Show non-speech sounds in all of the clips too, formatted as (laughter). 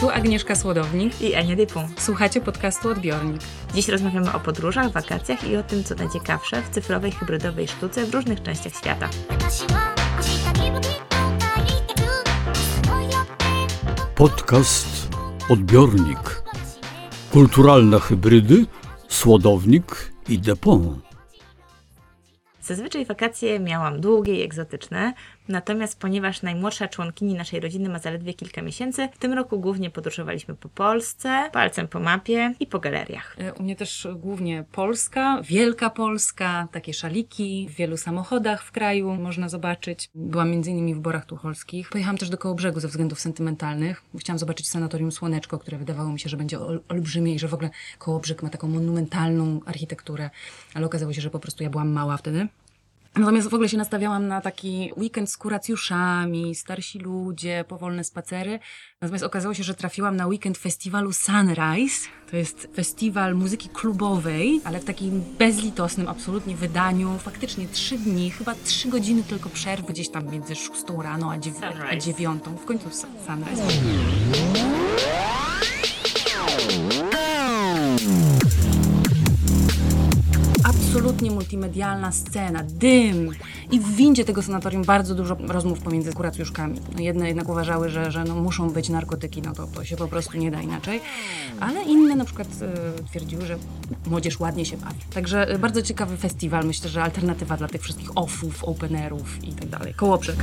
Tu Agnieszka Słodownik i Ania Dypun. Słuchacie podcastu Odbiornik. Dziś rozmawiamy o podróżach, wakacjach i o tym, co najciekawsze w cyfrowej, hybrydowej sztuce w różnych częściach świata. Podcast Odbiornik. Kulturalne hybrydy, słodownik i depon. Zazwyczaj wakacje miałam długie i egzotyczne, natomiast ponieważ najmłodsza członkini naszej rodziny ma zaledwie kilka miesięcy, w tym roku głównie podróżowaliśmy po Polsce, palcem po mapie i po galeriach. E, u mnie też głównie Polska, Wielka Polska, takie szaliki, w wielu samochodach w kraju można zobaczyć. Byłam między innymi w Borach Tucholskich. Pojechałam też do Kołobrzegu ze względów sentymentalnych. Chciałam zobaczyć sanatorium Słoneczko, które wydawało mi się, że będzie ol olbrzymie i że w ogóle Kołobrzeg ma taką monumentalną architekturę, ale okazało się, że po prostu ja byłam mała wtedy. Natomiast w ogóle się nastawiałam na taki weekend z kuracjuszami, starsi ludzie, powolne spacery. Natomiast okazało się, że trafiłam na weekend festiwalu Sunrise. To jest festiwal muzyki klubowej, ale w takim bezlitosnym absolutnie wydaniu. Faktycznie trzy dni, chyba trzy godziny tylko przerwy gdzieś tam między szóstą rano a, dziew a dziewiątą. W końcu Sunrise absolutnie multimedialna scena, dym. I w windzie tego sanatorium bardzo dużo rozmów pomiędzy kuracjuszkami. No jedne jednak uważały, że, że no muszą być narkotyki, no to, to się po prostu nie da inaczej. Ale inne na przykład y, twierdziły, że młodzież ładnie się bawi. Także y, bardzo ciekawy festiwal. Myślę, że alternatywa dla tych wszystkich offów, openerów i tak dalej. Kołobrzeg.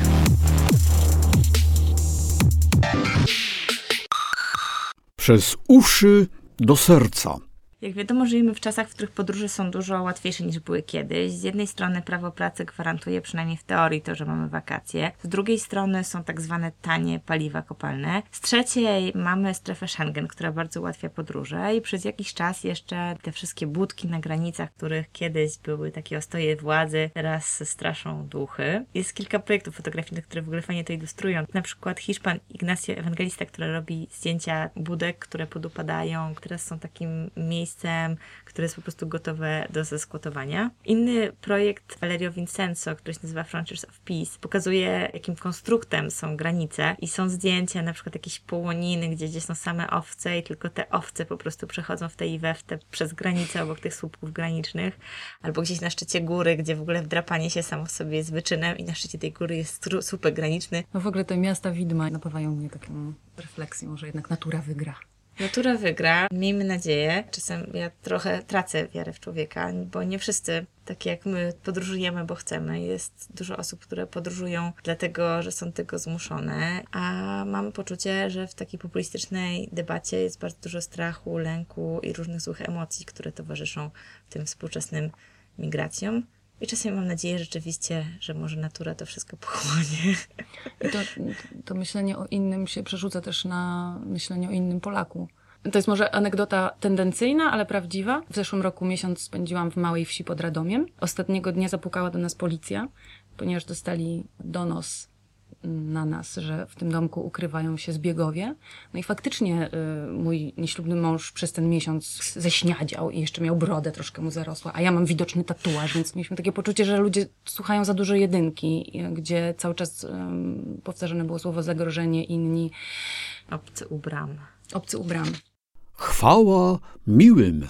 Przez uszy do serca. Jak wiadomo, żyjemy w czasach, w których podróże są dużo łatwiejsze niż były kiedyś. Z jednej strony prawo pracy gwarantuje przynajmniej w teorii to, że mamy wakacje. Z drugiej strony są tak zwane tanie paliwa kopalne. Z trzeciej mamy strefę Schengen, która bardzo ułatwia podróże i przez jakiś czas jeszcze te wszystkie budki na granicach, których kiedyś były takie ostoje władzy, teraz straszą duchy. Jest kilka projektów fotograficznych, które w ogóle fajnie to ilustrują. Na przykład Hiszpan Ignacio Evangelista, który robi zdjęcia budek, które podupadają, które są takim miejscem miejscem, które jest po prostu gotowe do zeskłotowania. Inny projekt Valerio Vincenzo, który się nazywa Frontiers of Peace, pokazuje, jakim konstruktem są granice i są zdjęcia, na przykład jakieś połoniny, gdzie gdzieś są same owce i tylko te owce po prostu przechodzą w te i we w te przez granicę obok tych słupków granicznych, albo gdzieś na szczycie góry, gdzie w ogóle wdrapanie się samo w sobie jest wyczynem i na szczycie tej góry jest słupek graniczny. No w ogóle te miasta widma napawają mnie taką refleksją, że jednak natura wygra. Natura wygra, miejmy nadzieję. Czasem ja trochę tracę wiarę w człowieka, bo nie wszyscy, tak jak my, podróżujemy, bo chcemy. Jest dużo osób, które podróżują dlatego, że są tego zmuszone, a mam poczucie, że w takiej populistycznej debacie jest bardzo dużo strachu, lęku i różnych złych emocji, które towarzyszą tym współczesnym migracjom. I czasem mam nadzieję rzeczywiście, że może natura to wszystko pochłonie. I to, to myślenie o innym się przerzuca też na myślenie o innym Polaku. To jest może anegdota tendencyjna, ale prawdziwa. W zeszłym roku miesiąc spędziłam w małej wsi pod Radomiem. Ostatniego dnia zapukała do nas policja, ponieważ dostali donos na nas, że w tym domku ukrywają się zbiegowie. No i faktycznie y, mój nieślubny mąż przez ten miesiąc ześniadział i jeszcze miał brodę, troszkę mu zarosła, a ja mam widoczny tatuaż, więc mieliśmy takie poczucie, że ludzie słuchają za dużo jedynki, gdzie cały czas y, powtarzane było słowo zagrożenie, inni. Obcy u bram. Obcy u bram. Chwała miłym.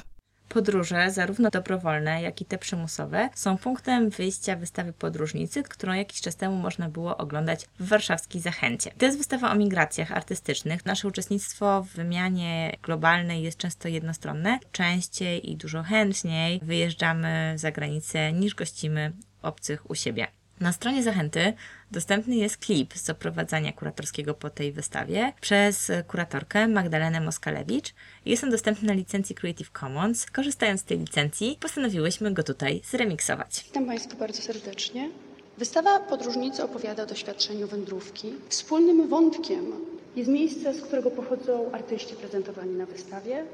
Podróże, zarówno dobrowolne, jak i te przymusowe, są punktem wyjścia wystawy podróżnicy, którą jakiś czas temu można było oglądać w warszawskiej Zachęcie. To jest wystawa o migracjach artystycznych. Nasze uczestnictwo w wymianie globalnej jest często jednostronne. Częściej i dużo chętniej wyjeżdżamy za granicę niż gościmy obcych u siebie. Na stronie Zachęty dostępny jest klip z oprowadzania kuratorskiego po tej wystawie przez kuratorkę Magdalenę Moskalewicz. Jest on dostępny na licencji Creative Commons. Korzystając z tej licencji, postanowiłyśmy go tutaj zremiksować. Witam Państwa bardzo serdecznie. Wystawa Podróżnicy opowiada o doświadczeniu wędrówki. Wspólnym wątkiem jest miejsce, z którego pochodzą artyści prezentowani na wystawie,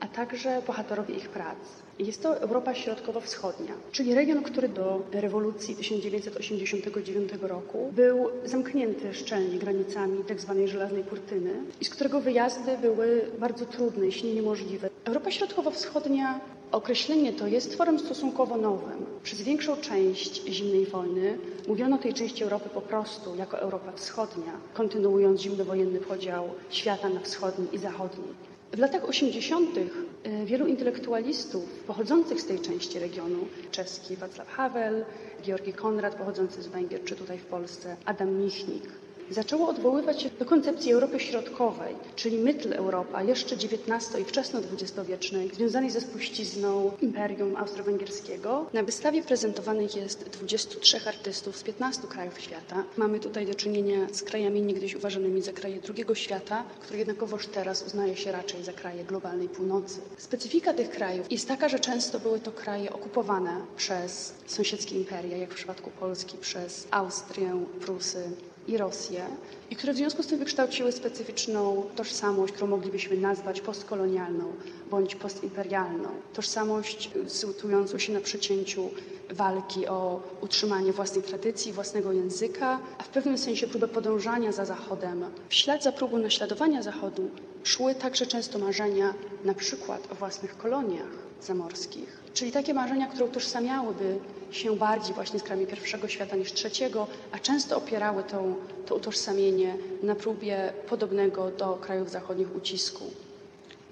a także bohaterowie ich prac. Jest to Europa Środkowo-Wschodnia, czyli region, który do rewolucji 1989 roku był zamknięty szczelnie granicami tzw. Tak żelaznej kurtyny i z którego wyjazdy były bardzo trudne, jeśli niemożliwe. Europa Środkowo-Wschodnia Określenie to jest tworem stosunkowo nowym. Przez większą część zimnej wojny mówiono tej części Europy po prostu jako Europa Wschodnia, kontynuując zimnowojenny podział świata na wschodni i zachodni. W latach 80. y, wielu intelektualistów pochodzących z tej części regionu, czeski Václav Havel, Georgi Konrad pochodzący z Węgier, czy tutaj w Polsce Adam Michnik, zaczęło odwoływać się do koncepcji Europy Środkowej, czyli Mitteleuropa, jeszcze XIX i wczesno-dwudziestowiecznej, związanej ze spuścizną Imperium Austro-Węgierskiego. Na wystawie prezentowanych jest 23 artystów z 15 krajów świata. Mamy tutaj do czynienia z krajami niegdyś uważanymi za kraje drugiego świata, które jednakowoż teraz uznaje się raczej za kraje globalnej północy. Specyfika tych krajów jest taka, że często były to kraje okupowane przez sąsiedzkie imperia, jak w przypadku Polski przez Austrię, Prusy, i Rosję, i które w związku z tym wykształciły specyficzną tożsamość, którą moglibyśmy nazwać postkolonialną bądź postimperialną. Tożsamość sytuującą się na przecięciu walki o utrzymanie własnej tradycji, własnego języka, a w pewnym sensie próbę podążania za Zachodem. W ślad za próbą naśladowania Zachodu szły także często marzenia na przykład o własnych koloniach zamorskich, czyli takie marzenia, które utożsamiałyby się bardziej właśnie z krajami pierwszego świata niż trzeciego, a często opierały to, to utożsamienie na próbie podobnego do krajów zachodnich ucisku.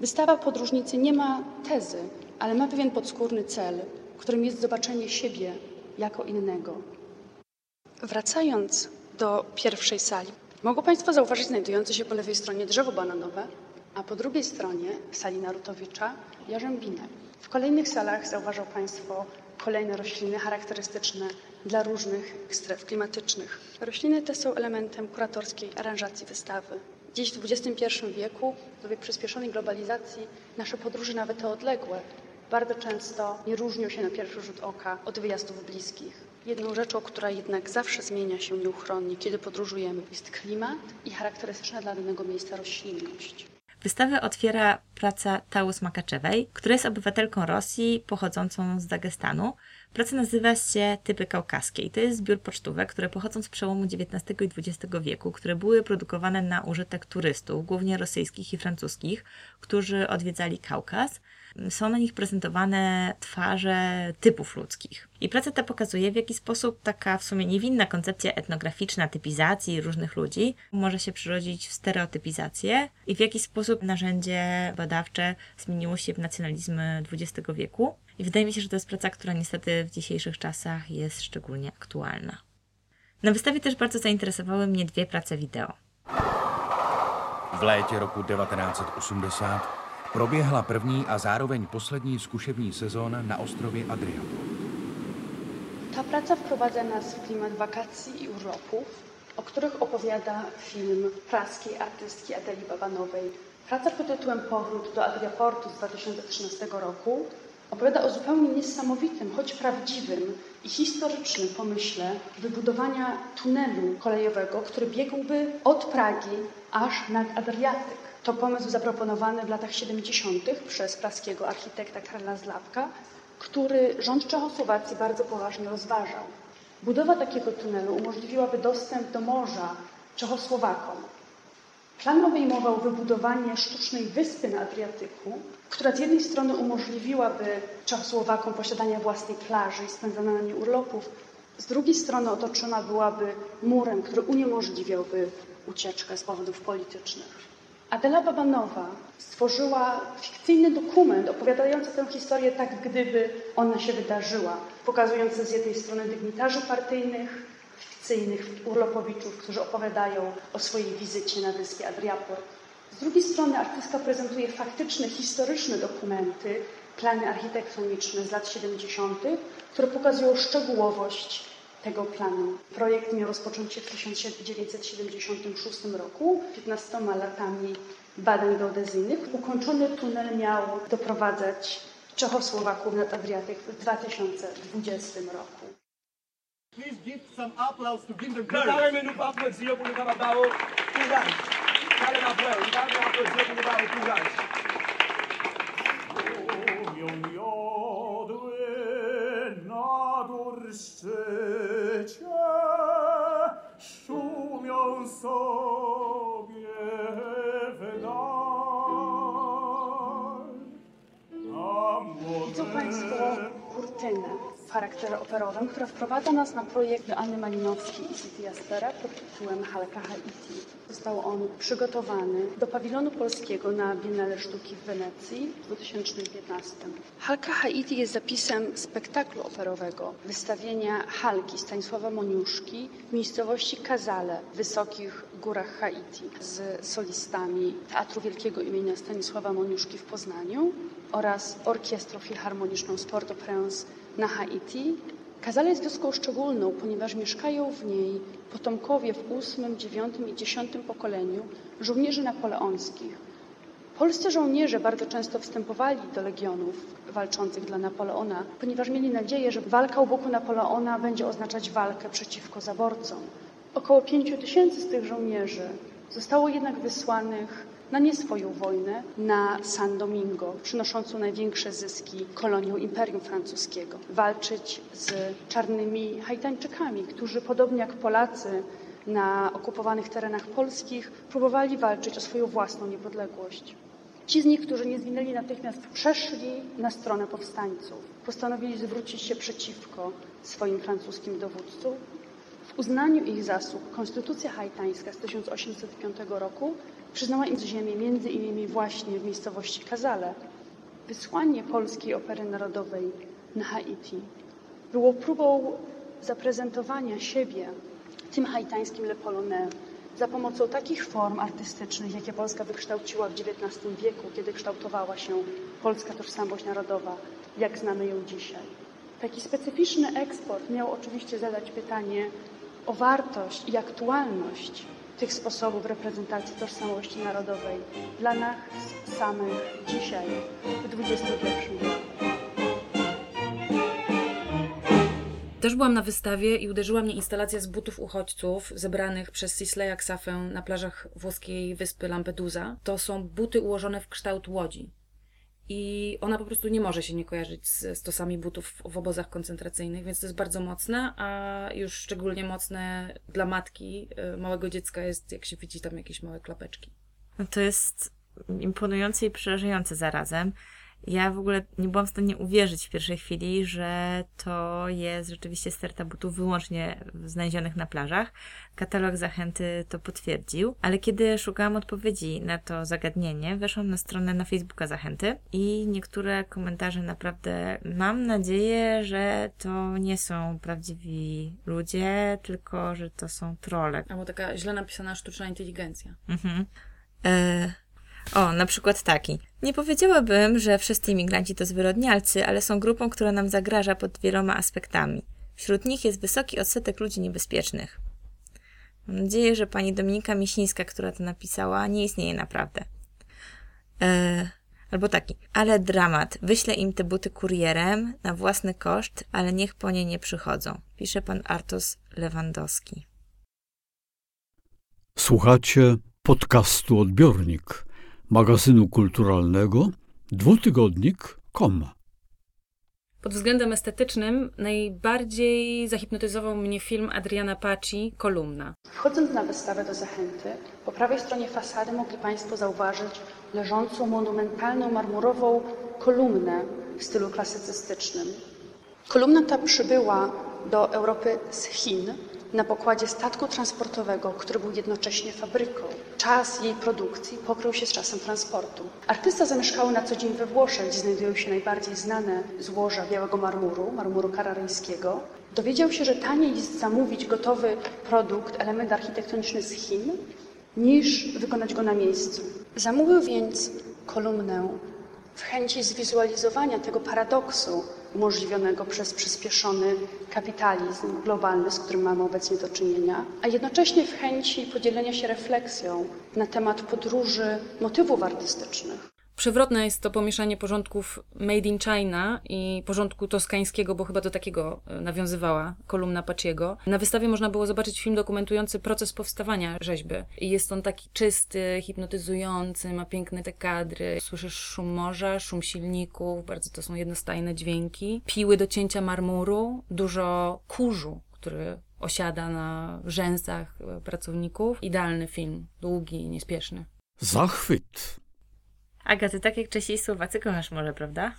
Wystawa podróżnicy nie ma tezy, ale ma pewien podskórny cel, którym jest zobaczenie siebie jako innego. Wracając do pierwszej sali, mogą Państwo zauważyć znajdujące się po lewej stronie drzewo bananowe, a po drugiej stronie sali Narutowicza jarzębinę. W kolejnych salach zauważą Państwo kolejne rośliny charakterystyczne dla różnych stref klimatycznych. Rośliny te są elementem kuratorskiej aranżacji wystawy. Dziś w XXI wieku, w dobie przyspieszonej globalizacji, nasze podróże, nawet te odległe, bardzo często nie różnią się na pierwszy rzut oka od wyjazdów bliskich. Jedną rzeczą, która jednak zawsze zmienia się nieuchronnie, kiedy podróżujemy, jest klimat i charakterystyczna dla danego miejsca roślinność. Wystawę otwiera praca Taus Makaczewej, która jest obywatelką Rosji pochodzącą z Dagestanu. Praca nazywa się Typy kaukaskie i to jest zbiór pocztówek, które pochodzą z przełomu XIX i XX wieku, które były produkowane na użytek turystów, głównie rosyjskich i francuskich, którzy odwiedzali Kaukaz są na nich prezentowane twarze typów ludzkich. I praca ta pokazuje, w jaki sposób taka w sumie niewinna koncepcja etnograficzna typizacji różnych ludzi może się przyrodzić w stereotypizację i w jaki sposób narzędzie badawcze zmieniło się w nacjonalizmy XX wieku. I wydaje mi się, że to jest praca, która niestety w dzisiejszych czasach jest szczególnie aktualna. Na wystawie też bardzo zainteresowały mnie dwie prace wideo. V létě roku 1980 proběhla první a zároveň poslední zkušební sezóna na ostrově Adria. Ta praca wprowadza nas w klimat wakacji i urlopów, o których opowiada film praskiej artystki Adeli Babanowej. Praca pod tytułem Powrót do Adriaportu z 2013 roku opowiada o zupełnie niesamowitym, choć prawdziwym i historycznym pomyśle wybudowania tunelu kolejowego, który biegłby od Pragi aż nad Adriatyk. To pomysł zaproponowany w latach 70. przez praskiego architekta Karla Zlapka, który rząd Czechosłowacji bardzo poważnie rozważał. Budowa takiego tunelu umożliwiłaby dostęp do morza Czechosłowakom. Plan obejmował wybudowanie sztucznej wyspy na Adriatyku, która z jednej strony umożliwiłaby Czechosłowakom posiadanie własnej plaży i spędzania na niej urlopów, z drugiej strony otoczona byłaby murem, który uniemożliwiałby ucieczkę z powodów politycznych. Adela Babanowa stworzyła fikcyjny dokument opowiadający tę historię tak, gdyby ona się wydarzyła, pokazujący z jednej strony dygnitarzy partyjnych, fikcyjnych urlopowiczów, którzy opowiadają o swojej wizycie na wyspie Adriaport. Z drugiej strony artystka prezentuje faktyczne, historyczne dokumenty, plany architektoniczne z lat 70., które pokazują szczegółowość tego planu. Projekt miał rozpocząć się w 1976 roku, 15 latami badań geodezyjnych. Ukończony tunel miał doprowadzać Czechosłowaków nad Adriatyk w 2020 roku. Please give some applause to Ginder Curry. Dajmy mu pro Natal. Obrigado. Dale uma aplauso. Dale uma aplaudir pro Natal. Obrigado. Miodły nadur cię szumią sobie wydaj. A młode... Państwo kurtynę. Charakterze operowym, która wprowadza nas na projekt Anny Malinowskiej i City Jaspera pod tytułem Halka Haiti. Został on przygotowany do pawilonu polskiego na Biennale Sztuki w Wenecji w 2015. Halka Haiti jest zapisem spektaklu operowego, wystawienia Halki Stanisława Moniuszki w miejscowości Kazale w wysokich górach Haiti z solistami Teatru Wielkiego imienia Stanisława Moniuszki w Poznaniu oraz Orkiestrą Filharmoniczną z Port-au-Prince na Haiti. Kazale jest wioską szczególną, ponieważ mieszkają w niej potomkowie w ósmym, dziewiątym i dziesiątym pokoleniu żołnierzy napoleońskich. Polscy żołnierze bardzo często wstępowali do legionów walczących dla Napoleona, ponieważ mieli nadzieję, że walka u boku Napoleona będzie oznaczać walkę przeciwko zaborcom. Około pięciu tysięcy z tych żołnierzy zostało jednak wysłanych na nie swoją wojnę, na San Domingo, przynoszącą największe zyski kolonią Imperium Francuskiego. Walczyć z czarnymi Haitańczykami, którzy podobnie jak Polacy na okupowanych terenach polskich próbowali walczyć o swoją własną niepodległość. Ci z nich, którzy nie zginęli natychmiast, przeszli na stronę powstańców. Postanowili zwrócić się przeciwko swoim francuskim dowódcom. W uznaniu ich zasług Konstytucja haitańska z 1805 roku przyznała im ziemię między innymi właśnie w miejscowości Kazale. Wysłanie polskiej opery narodowej na Haiti było próbą zaprezentowania siebie tym haitańskim Le Polonais za pomocą takich form artystycznych, jakie Polska wykształciła w XIX wieku, kiedy kształtowała się polska tożsamość narodowa, jak znamy ją dzisiaj. Taki specyficzny eksport miał oczywiście zadać pytanie o wartość i aktualność tych sposobów reprezentacji tożsamości narodowej dla nas samych dzisiaj, w XXI wieku. Też byłam na wystawie i uderzyła mnie instalacja z butów uchodźców zebranych przez Cisleya Ksafę na plażach włoskiej wyspy Lampedusa. To są buty ułożone w kształt łodzi. I ona po prostu nie może się nie kojarzyć z stosami butów w obozach koncentracyjnych, więc to jest bardzo mocne, a już szczególnie mocne dla matki y, małego dziecka jest, jak się widzi tam jakieś małe klapeczki. No to jest imponujące i przerażające zarazem. Ja w ogóle nie byłam w stanie uwierzyć w pierwszej chwili, że to jest rzeczywiście sterta butów wyłącznie znalezionych na plażach. Katalog zachęty to potwierdził, ale kiedy szukałam odpowiedzi na to zagadnienie, weszłam na stronę na Facebooka zachęty i niektóre komentarze naprawdę mam nadzieję, że to nie są prawdziwi ludzie, tylko że to są trole. Albo taka źle napisana sztuczna inteligencja. Mhm. E, o, na przykład taki. Nie powiedziałabym, że wszyscy imigranci to zwyrodnialcy, ale są grupą, która nam zagraża pod wieloma aspektami. Wśród nich jest wysoki odsetek ludzi niebezpiecznych. Mam nadzieję, że pani Dominika Miesińska, która to napisała, nie istnieje naprawdę. E, albo taki. Ale dramat. Wyślę im te buty kurierem na własny koszt, ale niech po nie nie przychodzą. Pisze pan Artos Lewandowski. Słuchacie podcastu Odbiornik magazynu kulturalnego dwutygodnik.com. Pod względem estetycznym najbardziej zahipnotyzował mnie film Adriana Paci Kolumna. Wchodząc na wystawę do Zachęty, po prawej stronie fasady mogli Państwo zauważyć leżącą monumentalną marmurową kolumnę w stylu klasycystycznym. Kolumna ta przybyła do Europy z Chin na pokładzie statku transportowego, który był jednocześnie fabryką. Czas jej produkcji pokrył się z czasem transportu. Artysta zamieszkał na co dzień we Włoszech, gdzie znajdują się najbardziej znane złoża białego marmuru, marmuru kararyjskiego. Dowiedział się, że taniej jest zamówić gotowy produkt, element architektoniczny z Chin, niż wykonać go na miejscu. Zamówił więc kolumnę w chęci zwizualizowania tego paradoksu umożliwionego przez przyspieszony kapitalizm globalny, z którym mamy obecnie do czynienia, a jednocześnie w chęci podzielenia się refleksją na temat podróży motywów artystycznych. Przewrotne jest to pomieszanie porządków Made in China i porządku toskańskiego, bo chyba do takiego e, nawiązywała kolumna Paciego. Na wystawie można było zobaczyć film dokumentujący proces powstawania rzeźby. I jest on taki czysty, hipnotyzujący, ma piękne te kadry. Słyszysz szum morza, szum silników, bardzo to są jednostajne dźwięki. Piły do cięcia marmuru, dużo kurzu, który osiada na rzęsach e, pracowników. Idealny film, długi, niespieszny. Zachwyt. Aga, ty tak jak Czesi i Słowacy kochasz morze, prawda?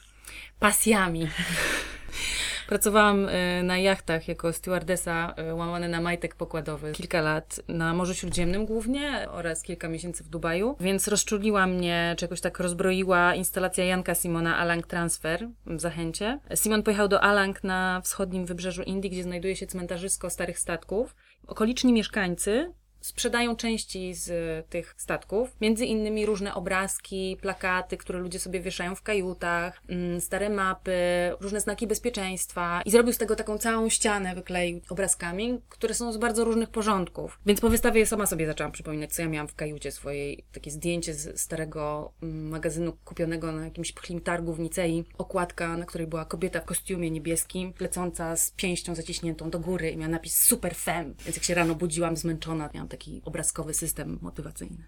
pasjami. (laughs) Pracowałam e, na jachtach jako stewardesa e, łamane na majtek pokładowy kilka lat na Morzu Śródziemnym głównie oraz kilka miesięcy w Dubaju, więc rozczuliła mnie, czy jakoś tak rozbroiła instalacja Janka Simona Alang Transfer w Zachęcie. Simon pojechał do Alang na wschodnim wybrzeżu Indii, gdzie znajduje się cmentarzysko starych statków. Okoliczni mieszkańcy sprzedają części z tych statków, między innymi różne obrazki, plakaty, które ludzie sobie wieszają w kajutach, mm, stare mapy, różne znaki bezpieczeństwa i zrobił z tego taką całą ścianę, wykleił obrazkami, które są z bardzo różnych porządków. Więc po wystawie sama sobie zaczęłam przypominać, co ja miałam w kajucie swojej, takie zdjęcie z starego mm, magazynu kupionego na jakimś pchlim targu w Nicei, okładka, na której była kobieta w kostiumie niebieskim, lecąca z pięścią zaciśniętą do góry i miała napis Super Fem. Więc jak się rano budziłam zmęczona, miałam taki obrazkowy system motywacyjny.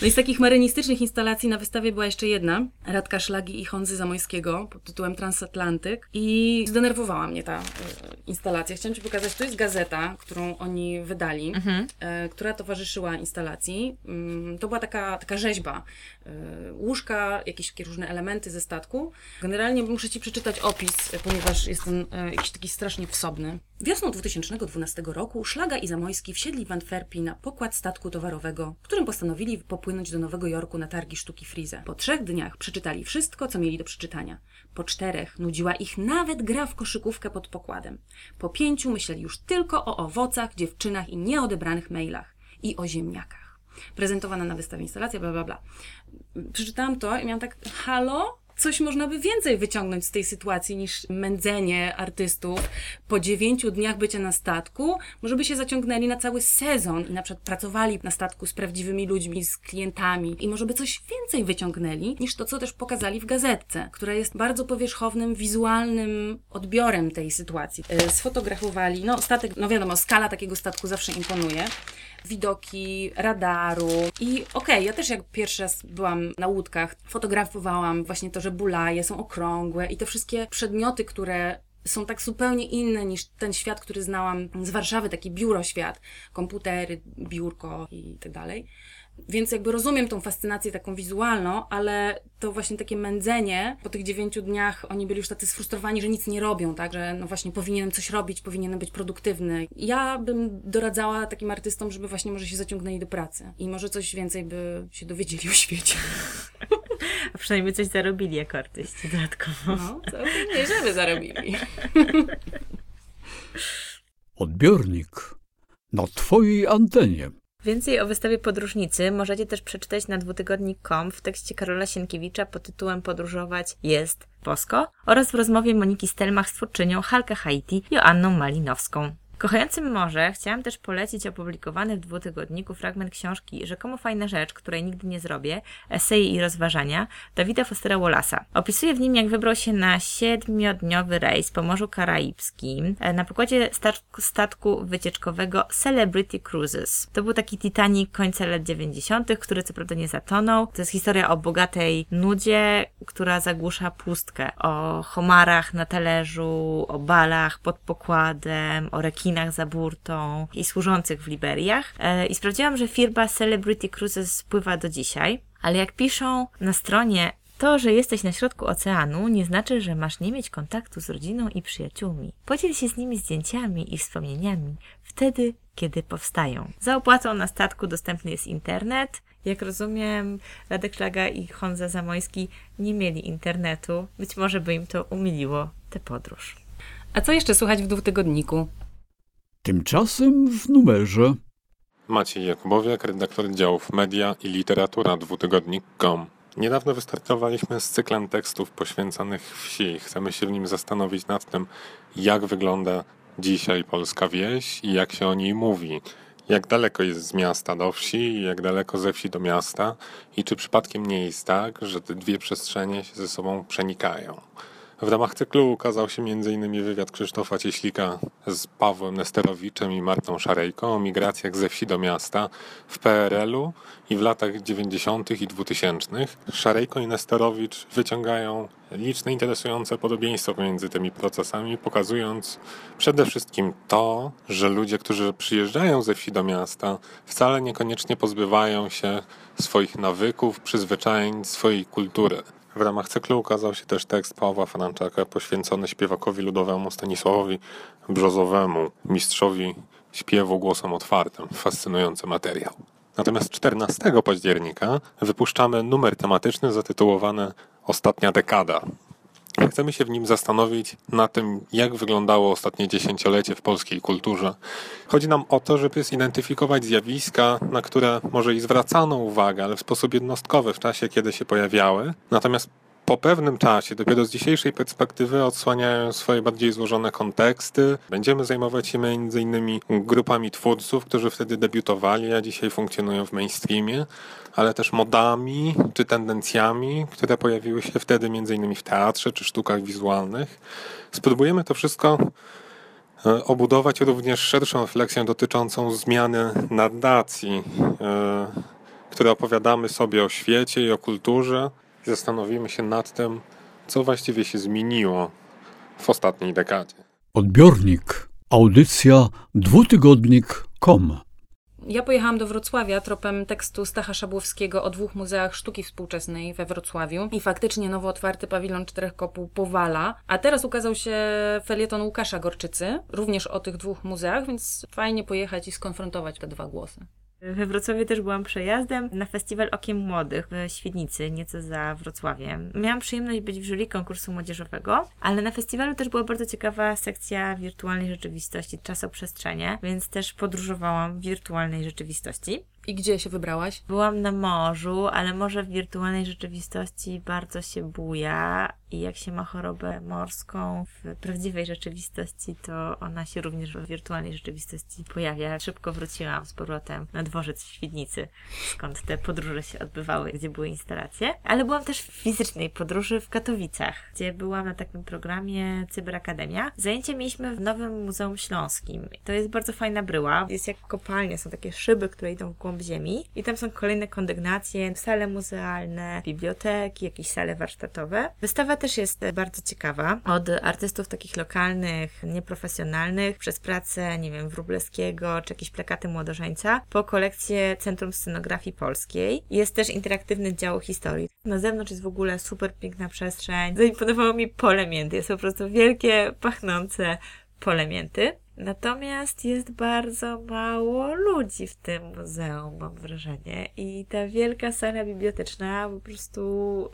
No i z takich marynistycznych instalacji na wystawie była jeszcze jedna, Radka Szlagi i Honzy Zamojskiego pod tytułem Transatlantyk i zdenerwowała mnie ta e, instalacja. Chciałam Ci pokazać, to jest gazeta, którą oni wydali, e, która towarzyszyła instalacji. Mm, to była taka, taka rzeźba, e, łóżka, jakieś takie różne elementy ze statku. Generalnie muszę Ci przeczytać opis, ponieważ jest on e, jakiś taki strasznie wsobny. Wiosną 2012 roku Szlaga i Zamojski wsiedli w Antwerpii na pokład statku towarowego, którym postanowili popłynąć do Nowego Jorku na targi sztuki Frize. Po trzech dniach przeczytali wszystko, co mieli do przeczytania. Po czterech nudziła ich nawet gra w koszykówkę pod pokładem. Po pięciu myśleli już tylko o owocach, dziewczynach i nieodebranych mailach. I o ziemniakach. Prezentowana na wystawie instalacja, bla, bla, bla. Przeczytałam to i miałam tak, halo? Coś można by więcej wyciągnąć z tej sytuacji niż mędzenie artystów po dziewięciu dniach bycia na statku. Może by się zaciągnęli na cały sezon i na przykład pracowali na statku z prawdziwymi ludźmi, z klientami i może by coś więcej wyciągnęli niż to, co też pokazali w gazetce, która jest bardzo powierzchownym, wizualnym odbiorem tej sytuacji. E, Sfotografowali, no statek, no wiadomo, skala takiego statku zawsze imponuje widoki radaru. I okej, ja też jak pierwszy raz byłam na łódkach, fotografowałam właśnie to, że bulaje są okrągłe i te wszystkie przedmioty, które są tak zupełnie inne niż ten świat, który znałam z Warszawy, taki biuro świat, komputery, biurko i tak dalej. Więc jakby rozumiem tą fascynację taką wizualną, ale to właśnie takie mędzenie, po tych dziewięciu dniach oni byli już tacy sfrustrowani, że nic nie robią, tak, że no właśnie powinienem coś robić, powinienem być produktywny. Ja bym doradzała takim artystom, żeby właśnie może się zaciągnęli do pracy i może coś więcej by się dowiedzieli o świecie. (laughs) A przynajmniej coś zarobili jako artyści dodatkowo. No, to nieźle by zarobili. Odbiornik na Twojej antenie. Więcej o wystawie Podróżnicy możecie też przeczytać na dwutygodnik.com w tekście Karola Sienkiewicza pod tytułem Podróżować jest bosko oraz w rozmowie Moniki Stelmach z twórczynią Halka Haiti Joanną Malinowską. Kochającym morze chciałam też polecić opublikowany w dwutygodniku fragment książki Rzekomo fajna rzecz, której nigdy nie zrobię, eseje i rozważania Dawida Fostera Wallace'a. Opisuje w nim, jak wybrał się na siedmiodniowy rejs po Morzu Karaibskim e, na pokładzie statku, wycieczkowego Celebrity Cruises. To był taki Titanic końca lat 90., który co prawda nie zatonął. To jest historia o bogatej nudzie, która zagłusza pustkę. O homarach na talerzu, o balach pod pokładem, o rekinach za burtą i służących w Liberiach. E, I sprawdziłam, że firma Celebrity Cruises spływa do dzisiaj, ale jak piszą na stronie to, że jesteś na środku oceanu, nie znaczy, że masz nie mieć kontaktu z rodziną i przyjaciółmi. Podziel się z nimi zdjęciami i wspomnieniami wtedy, kiedy powstają. Za opłatą na statku dostępny jest internet. Jak rozumiem, Radek Szlaga i Honza Zamojski nie mieli internetu. Być może by im to umiliło tę podróż. A co jeszcze słuchać w dwutygodniku? Tymczasem w numerze Maciej Jakubowiak, redaktor działów Media i Literatura dwutygodnik.com. Niedawno wystartowaliśmy z cyklem tekstów poświęconych wsi. Chcemy się w nim zastanowić nad tym, jak wygląda dzisiaj polska wieś i jak się o niej mówi. Jak daleko jest z miasta do wsi jak daleko ze wsi do miasta i czy przypadkiem nie jest tak, że te dwie przestrzenie się ze sobą przenikają. W ramach cyklu ukazał się m.in. wywiad Krzysztofa Cieślika z Pawłem Nesterowiczem i Martą Szarejką o migracjach ze wsi do miasta w PRL-u i w latach 90. i 2000. Szarejko i Nesterowicz wyciągają liczne interesujące podobieństwa pomiędzy tymi procesami, pokazując przede wszystkim to, że ludzie, którzy przyjeżdżają ze wsi do miasta, wcale niekoniecznie pozbywają się swoich nawyków, przyzwyczajeń, swojej kultury. W ramach cyklu ukazał się też tekst Pawła Franczaka poświęcony śpiewakowi ludowemu Stanisławowi Brzozowemu, mistrzowi śpiewu głosem otwartym. Fascynujący materiał. Natomiast 14 października wypuszczamy numer tematyczny zatytułowany Ostatnia dekada. Chcemy się w nim zastanowić na tym, jak wyglądało ostatnie dziesięciolecie w polskiej kulturze. Chodzi nam o to, żeby zidentyfikować zjawiska, na które może i zwracano uwagę, ale w sposób jednostkowy w czasie, kiedy się pojawiały. Natomiast po pewnym czasie, dopiero z dzisiejszej perspektywy, odsłaniają swoje bardziej złożone konteksty. Będziemy zajmować się innymi grupami twórców, którzy wtedy debiutowali, a dzisiaj funkcjonują w mainstreamie, ale też modami czy tendencjami, które pojawiły się wtedy innymi w teatrze czy sztukach wizualnych. Spróbujemy to wszystko e, obudować również szerszą refleksją dotyczącą zmiany narracji, e, które opowiadamy sobie o świecie i o kulturze. Zastanowimy się nad tym, co właściwie się zmieniło w ostatniej dekadzie. Odbiornik. Audycja dwutygodnik.com. Ja pojechałam do Wrocławia tropem tekstu Stacha Szabłowskiego o dwóch muzeach sztuki współczesnej we Wrocławiu i faktycznie nowo otwarty pawilon Czterech Kopuł powala, a teraz ukazał się felieton Łukasza Gorczycy, również o tych dwóch muzeach, więc fajnie pojechać i skonfrontować te dwa głosy. We Wrocławiu też byłam przejazdem na festiwal Okiem Młodych w Świdnicy, nieco za Wrocławiem. Miałam przyjemność być w jury konkursu młodzieżowego, ale na festiwalu też była bardzo ciekawa sekcja wirtualnej rzeczywistości, czasoprzestrzenie, więc też podróżowałam w wirtualnej rzeczywistości. I gdzie się wybrałaś? Byłam na morzu, ale morze w wirtualnej rzeczywistości bardzo się buja i jak się ma chorobę morską w prawdziwej rzeczywistości, to ona się również w wirtualnej rzeczywistości pojawia. Szybko wróciłam z powrotem na dworzec w Świdnicy, skąd te podróże się odbywały, gdzie były instalacje. Ale byłam też w fizycznej podróży w Katowicach, gdzie byłam na takim programie Cyberakademia. Zajęcie mieliśmy w Nowym Muzeum Śląskim. To jest bardzo fajna bryła. Jest jak kopalnia, są takie szyby, które idą w głąb ziemi i tam są kolejne kondygnacje, sale muzealne, biblioteki, jakieś sale warsztatowe. Wystawa też jest bardzo ciekawa. Od artystów takich lokalnych, nieprofesjonalnych, przez pracę, nie wiem, Wróblewskiego, czy jakieś plakaty młodożeńca, po kolekcję Centrum Scenografii Polskiej. Jest też interaktywny dział historii. Na zewnątrz jest w ogóle super piękna przestrzeń. Zaimponowało mi pole mięty. Jest po prostu wielkie, pachnące pole mięty. Natomiast jest bardzo mało ludzi w tym muzeum, mam wrażenie. I ta wielka sala biblioteczna po prostu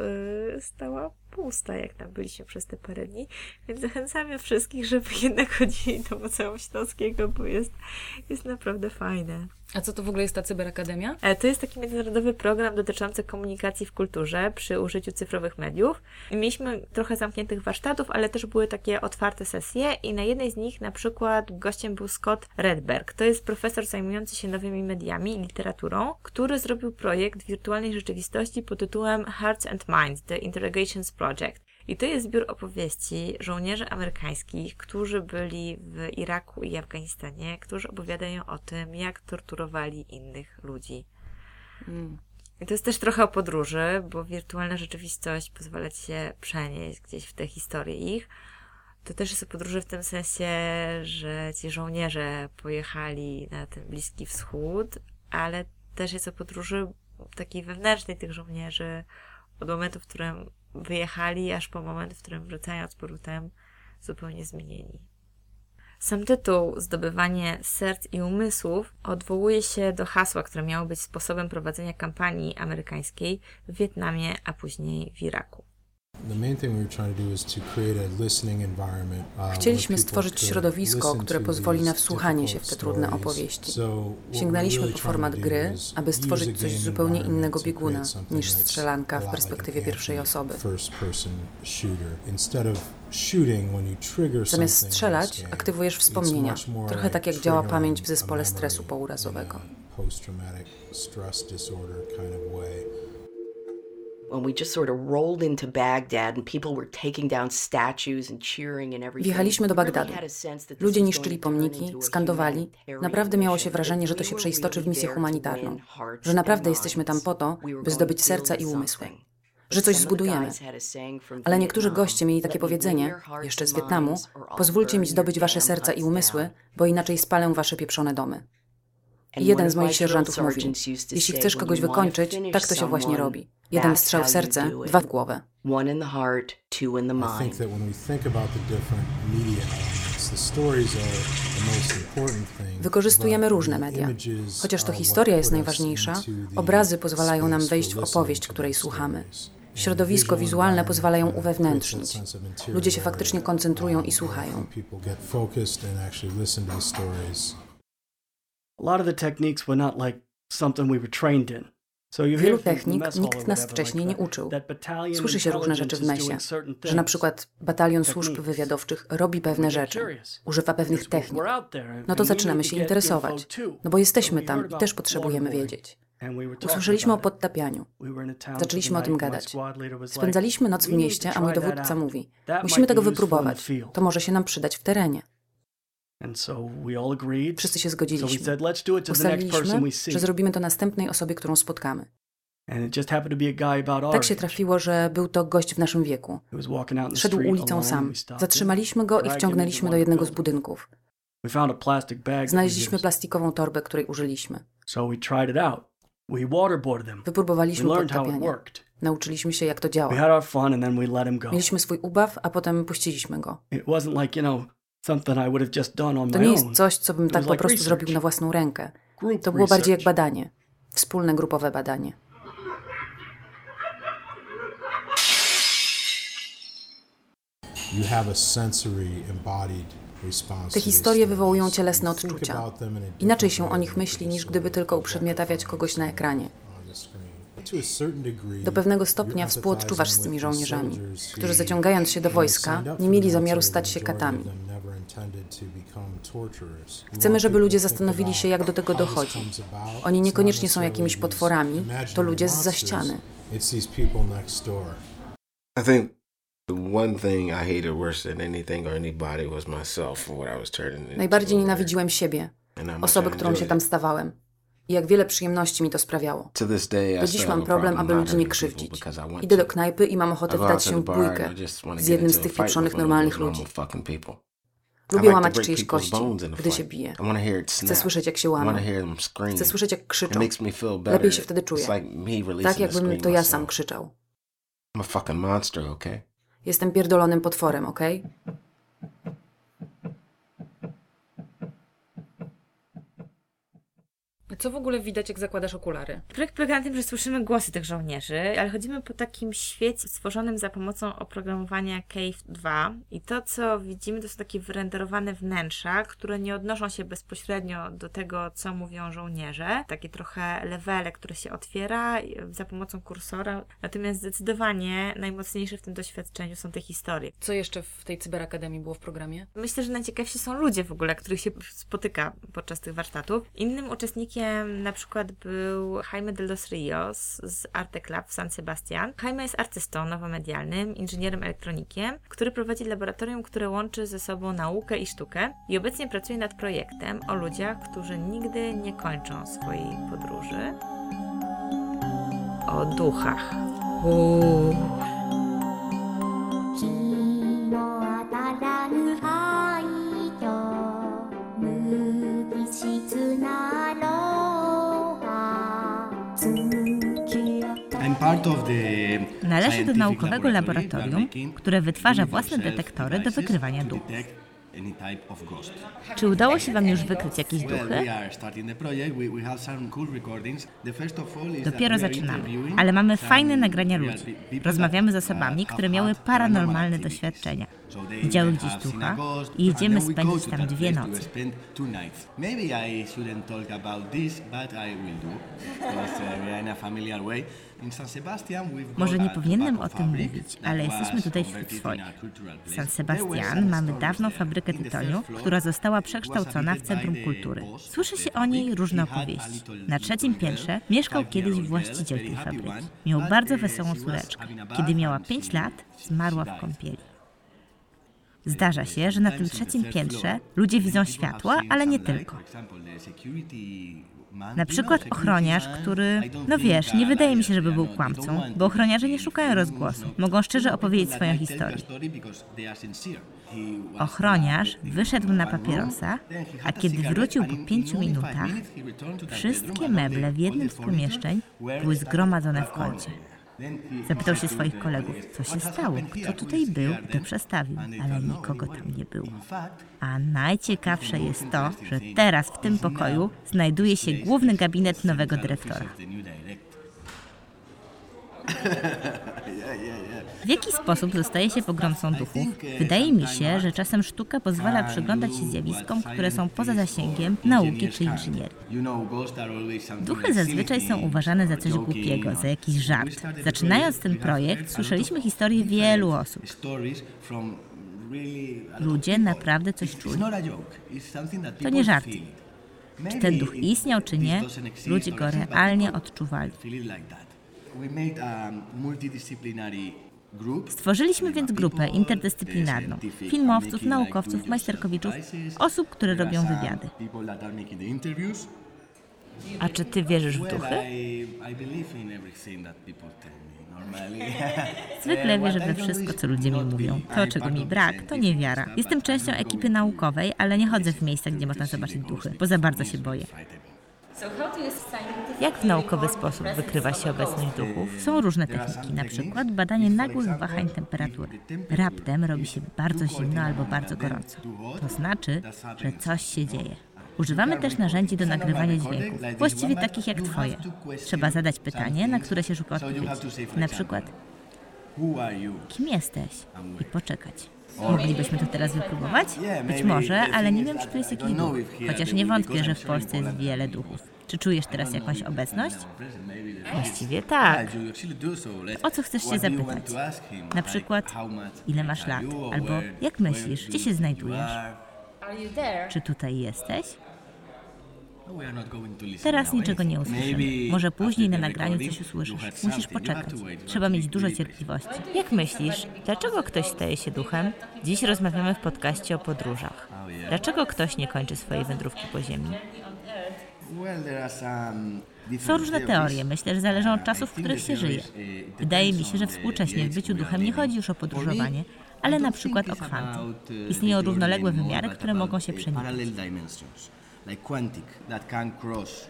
yy, stała pusta, jak tam byliśmy przez te parę dni. Więc zachęcamy wszystkich, żeby (laughs) jednak chodzili do Muzeum Śląskiego, bo jest, jest naprawdę fajne. A co to w ogóle jest ta Cyberakademia? E, To jest taki międzynarodowy program dotyczący komunikacji w kulturze przy użyciu cyfrowych mediów. Mieliśmy trochę zamkniętych warsztatów, ale też były takie otwarte sesje i na jednej z nich na przykład gościem był Scott Redberg. To jest profesor zajmujący się nowymi mediami i literaturą, który zrobił projekt wirtualnej rzeczywistości pod tytułem Hearts and Minds – The Interrogations Project. I to jest zbiór opowieści żołnierzy amerykańskich, którzy byli w Iraku i Afganistanie, którzy opowiadają o tym, jak torturowali innych ludzi. Mm. I to jest też trochę o podróży, bo wirtualna rzeczywistość pozwala ci się przenieść gdzieś w te historie ich. To też jest o podróży w tym sensie, że ci żołnierze pojechali na ten Bliski Wschód, ale też jest o podróży takiej wewnętrznej tych żołnierzy od momentu, w którym wyjechali, aż po moment, w którym wracają z powrotem zupełnie zmienieni. Sam tytuł Zdobywanie serc i umysłów odwołuje się do hasła, które miało być sposobem prowadzenia kampanii amerykańskiej w Wietnamie, a później w Iraku. Chcieliśmy stworzyć środowisko, które pozwoli na wsłuchanie się w te trudne opowieści. Sięgnęliśmy po format gry, aby stworzyć coś zupełnie innego bieguna niż strzelanka w perspektywie pierwszej osoby. Zamiast strzelać, aktywujesz wspomnienia, trochę tak jak działa pamięć w zespole stresu pourazowego. Wjechaliśmy do Bagdadu. Ludzie niszczyli pomniki, skandowali. Naprawdę miało się wrażenie, że to się przeistoczy w misję humanitarną. Że naprawdę jesteśmy tam po to, by zdobyć serca i umysły. Że coś zbudujemy. Ale niektórzy goście mieli takie powiedzenie, jeszcze z Wietnamu, pozwólcie mi zdobyć wasze serca i umysły, bo inaczej spalę wasze pieprzone domy. Jeden z moich sierżantów mówił, jeśli chcesz kogoś wykończyć, tak to się właśnie robi. Jeden strzał w serce, dwa w głowę. Wykorzystujemy różne media. Chociaż to historia jest najważniejsza, obrazy pozwalają nam wejść w opowieść, której słuchamy. Środowisko wizualne pozwalają uwewnętrznić. Ludzie się faktycznie koncentrują i słuchają. A lot of the techniques were not like something we were trained in. Wielu technik nikt nas wcześniej nie uczył. that battalion Słyszy się różne rzeczy w mesie, że na przykład batalion służb wywiadowczych robi pewne rzeczy, używa pewnych technik. No to zaczynamy się interesować, no bo jesteśmy tam i też potrzebujemy wiedzieć. Usłyszeliśmy o podtapianiu. Zaczęliśmy o tym gadać. Spędzaliśmy noc w "We need to mieście, a mój dowódca mówi: Musimy tego wypróbować. field." To może się nam przydać w terenie. And so we all agreed. Wszyscy się So we zgodziliśmy. said, let's do it to the next person Ustaliliśmy, we see. że zrobimy to następnej osobie, którą spotkamy. And it just happened to be a guy about our Tak się trafiło, że był to gość w naszym wieku. Szedł ulicą sam. Zatrzymaliśmy go i wciągnęliśmy do jednego z budynków. We found a plastic bag that we Znaleźliśmy plastikową torbę, której użyliśmy. So we tried it out. We waterboarded. We Wypróbowaliśmy learned how it podtapianie. worked. Nauczyliśmy się, jak to We działa. Mieliśmy swój ubaw, a potem puściliśmy go. It wasn't like, you know, something I would have just done on To nie jest coś, co bym tak po like prostu research. zrobił na własną rękę. Group To było bardziej jak badanie. Wspólne grupowe badanie. You have a sensory embodied response Te to historie wywołują cielesne odczucia. Inaczej się o nich myśli, niż gdyby tylko uprzedmiotawiać kogoś na ekranie. Do pewnego stopnia współodczuwasz z tymi żołnierzami, którzy zaciągając się do wojska, nie mieli zamiaru stać się katami. Chcemy, żeby ludzie zastanowili się, jak do tego dochodzi. Oni niekoniecznie są jakimiś potworami, to ludzie zza monsters. ściany. I think. Najbardziej nienawidziłem siebie, I którą się tam stawałem. I jak wiele przyjemności mi to sprawiało. Do dziś mam problem, aby ludzi nie krzywdzić. Idę do knajpy i mam ochotę wdać się w bójkę z jednym z tych pieprzonych normalnych ludzi. Lubię łamać czyjeś kości, gdy się bije. Chcę słyszeć, jak się scream. Chcę słyszeć, jak krzyczą. Lepiej się wtedy czuję. Tak, jakbym to ja sam krzyczał. Jestem pierdolonym potworem, okej? Co w ogóle widać, jak zakładasz okulary? Projekt polega na tym, że słyszymy głosy tych żołnierzy, ale chodzimy po takim świecie stworzonym za pomocą oprogramowania Cave 2 i to, co widzimy, to są takie wyrenderowane wnętrza, które nie odnoszą się bezpośrednio do tego, co mówią żołnierze. Takie trochę levele, które się otwiera za pomocą kursora. Natomiast zdecydowanie najmocniejsze w tym doświadczeniu są te historie. Co jeszcze w tej cyberakademii było w programie? Myślę, że najciekawsi są ludzie w ogóle, których się spotyka podczas tych warsztatów. Innym uczestnikiem na przykład był Jaime de los Rios z Artec Lab w San Sebastian. Jaime jest artystą nowomedialnym, inżynierem elektronikiem, który prowadzi laboratorium, które łączy ze sobą naukę i sztukę i obecnie pracuje nad projektem o ludziach, którzy nigdy nie kończą swojej podróży. O duchach. Uuu. Należy do naukowego laboratorium, które wytwarza własne detektory do wykrywania duchów. Czy udało się Wam już wykryć jakieś duchy? Dopiero zaczynamy, ale mamy fajne nagrania ludzi. Rozmawiamy z osobami, które miały paranormalne doświadczenia. May gdzieś ducha i jedziemy spędzić tam dwie noce. we've got Może nie powinienem o tym mówić, ale jesteśmy tutaj wśród swoich. W San Sebastian mamy dawną fabrykę tytoniu, która została przekształcona w Centrum Kultury. Słyszy się o niej różne opowieści. Na trzecim piętrze mieszkał kiedyś właściciel tej fabryki. Miał bardzo wesołą córeczkę. Kiedy miała and 5 she- lat, zmarła w kąpieli. Zdarza się, że na tym trzecim piętrze ludzie widzą światła, ale nie tylko. Na przykład ochroniarz, który, no wiesz, nie wydaje mi się, żeby był kłamcą, bo ochroniarze nie szukają rozgłosu. Mogą szczerze opowiedzieć swoją historię. Ochroniarz wyszedł na papierosa, a kiedy wrócił po pięciu minutach, wszystkie meble w jednym z pomieszczeń były zgromadzone w kącie. Zapytał się swoich kolegów, co się stało, kto tutaj był, kto przestawił, ale nikogo tam nie było. A najciekawsze jest to, że teraz w tym pokoju znajduje się główny gabinet nowego dyrektora. W jaki sposób zostaje się pogromcą duchów? Wydaje mi się, że czasem sztuka pozwala przyglądać się zjawiskom, które są poza zasięgiem nauki czy inżynierii. Duchy zazwyczaj są uważane za coś głupiego, za jakiś żart. Zaczynając ten projekt, słyszeliśmy historie wielu osób. Ludzie naprawdę coś czuli. To nie żart. Czy ten duch istniał, czy nie, ludzie go realnie odczuwali. Stworzyliśmy więc grupę interdyscyplinarną filmowców, naukowców, majsterkowiczów, osób, które robią wywiady. A czy ty wierzysz w duchy? (laughs) (laughs) Zwykle wierzę we wszystko, co ludzie mi mówią. To, czego mi brak, to niewiara. Jestem częścią ekipy naukowej, ale nie chodzę w miejsca, gdzie można zobaczyć duchy, bo za bardzo się boję. Jak w naukowy sposób wykrywa się obecność duchów? Są różne techniki, na przykład badanie nagłych wahań temperatury. Raptem robi się bardzo zimno albo bardzo gorąco. To znaczy, że coś się dzieje. Używamy też narzędzi do nagrywania dźwięków, właściwie takich jak Twoje. Trzeba zadać pytanie, na które się szuka odpowiedzi. Na przykład, kim jesteś? I poczekać. Moglibyśmy to teraz wypróbować? Być może, ale nie wiem, czy tu jest jakiś duch. Chociaż nie wątpię, że w Polsce jest wiele duchów. Czy czujesz teraz jakąś obecność? Właściwie tak. O co chcesz się zapytać? Na przykład, ile masz lat? Albo jak myślisz, gdzie się znajdujesz? Czy tutaj jesteś? Teraz niczego nie usłyszymy. Może później na nagraniu coś usłyszysz. Musisz poczekać. Trzeba mieć dużo cierpliwości. Jak myślisz, dlaczego ktoś staje się duchem? Dziś rozmawiamy w podcaście o podróżach. Dlaczego ktoś nie kończy swojej wędrówki po ziemi? Są różne teorie. Myślę, że zależą od czasów, w których się żyje. Wydaje mi się, że współcześnie w byciu duchem nie chodzi już o podróżowanie, ale na przykład o kwanty. Istnieją równoległe wymiary, które mogą się przenikać.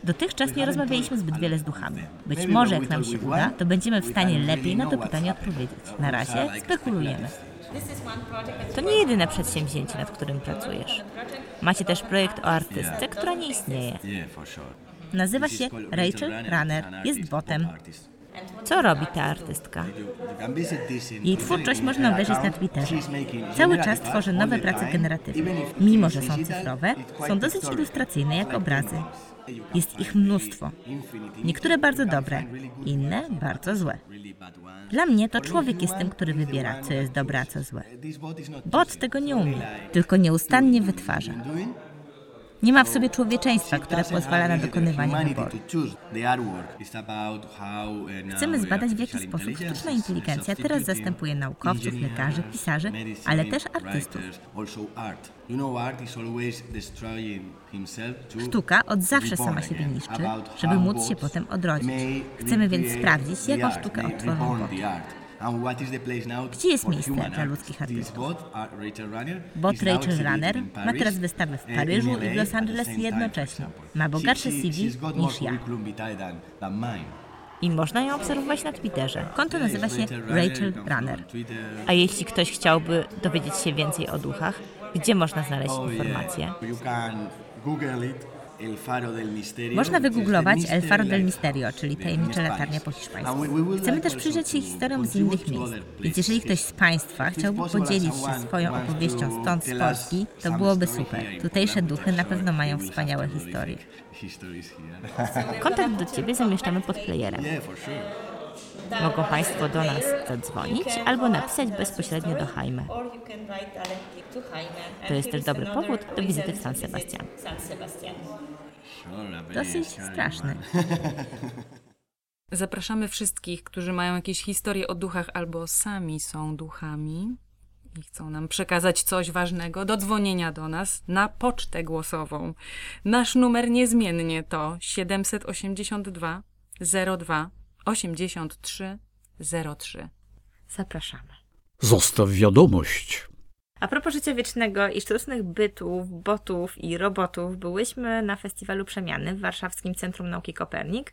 Dotychczas nie rozmawialiśmy zbyt wiele z duchami. Być może jak nam się uda, to będziemy w stanie lepiej na to pytanie odpowiedzieć. Na razie spekulujemy. To nie jedyne przedsięwzięcie, nad którym pracujesz. Macie też projekt o artystce, która nie istnieje. Nazywa się Rachel Runner, jest botem. Co robi ta artystka? Jej twórczość można obejrzeć na Twitterze. Cały czas tworzy nowe prace generatywne. Mimo, że są cyfrowe, są dosyć ilustracyjne jak obrazy. Jest ich mnóstwo. Niektóre bardzo dobre, inne bardzo złe. Dla mnie to człowiek jest tym, który wybiera, co jest dobre, a co złe. Bot tego nie umie, tylko nieustannie wytwarza. Nie ma w sobie człowieczeństwa, które pozwala na dokonywanie wyboru. Chcemy zbadać, w jaki sposób sztuczna inteligencja teraz zastępuje naukowców, lekarzy, pisarzy, ale też artystów. Sztuka od zawsze sama siebie niszczy, żeby móc się potem odrodzić. Chcemy więc sprawdzić, jaką sztukę odtworzą boty. Gdzie jest miejsce dla ludzkich artystów? Bot Rachel Runner ma teraz wystawy w Paryżu i w Los Angeles jednocześnie. Ma bogatsze CV niż ja. I można ją obserwować na Twitterze. Konto nazywa się Rachel Runner. A jeśli ktoś chciałby dowiedzieć się więcej o duchach, gdzie można znaleźć informacje? Można wygooglować El Faro del Misterio, czyli tajemnicze latarnia po hiszpańsku. Chcemy też przyjrzeć się historiom z innych miejsc. Więc jeżeli ktoś z Państwa chciałby podzielić się swoją opowieścią stąd z Polski, to byłoby super. Tutejsze duchy na pewno mają wspaniałe historie. Kontakt do Ciebie zamieszczamy pod playerem. Mogą Państwo do nas zadzwonić albo napisać bezpośrednio do Jaime. To jest też dobry powód do wizyty w San Sebastian. Dosyć straszny. (laughs) Zapraszamy wszystkich, którzy mają jakieś historie o duchach albo sami są duchami i chcą nam przekazać coś ważnego, do dzwonienia do nas na pocztę głosową. Nasz numer niezmiennie to 782 02 83 03. Zapraszamy. Zostaw wiadomość. A propos życia wiecznego i sztucznych bytów, botów i robotów, byłyśmy na festiwalu przemiany w warszawskim Centrum Nauki Kopernik,